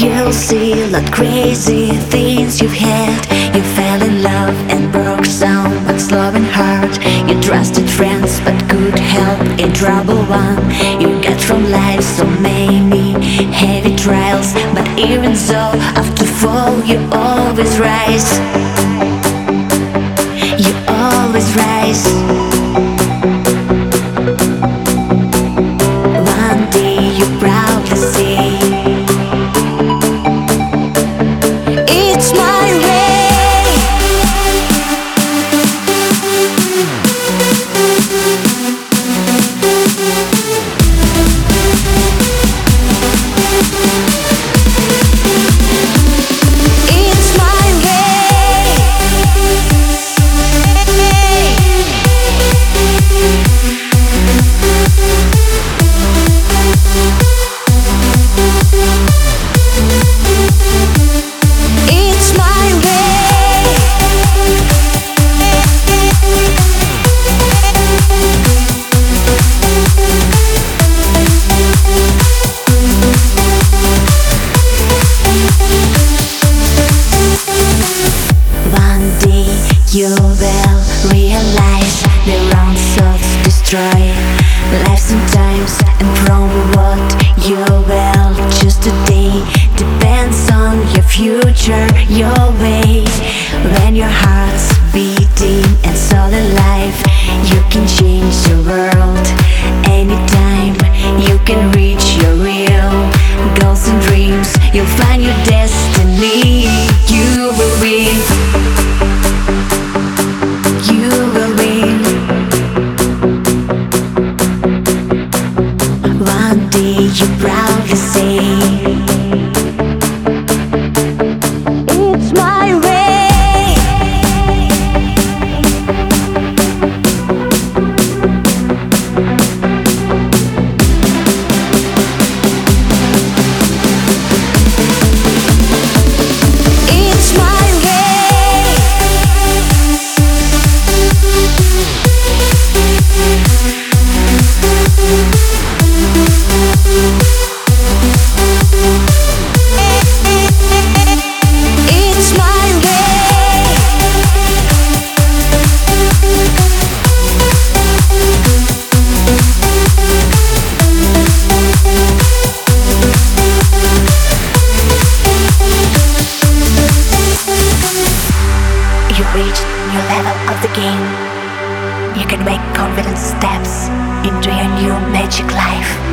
you'll see the crazy things you've had. You fell in love and broke someone's loving heart. You trusted friends but could help a trouble. One you got from life so many heavy trials, but even so, after fall you always rise. You always rise. You will realize the wrong thoughts destroy life sometimes, and from what you will choose today depends on your future, your Day you proudly say, You reached new level of the game. You can make confident steps into your new magic life.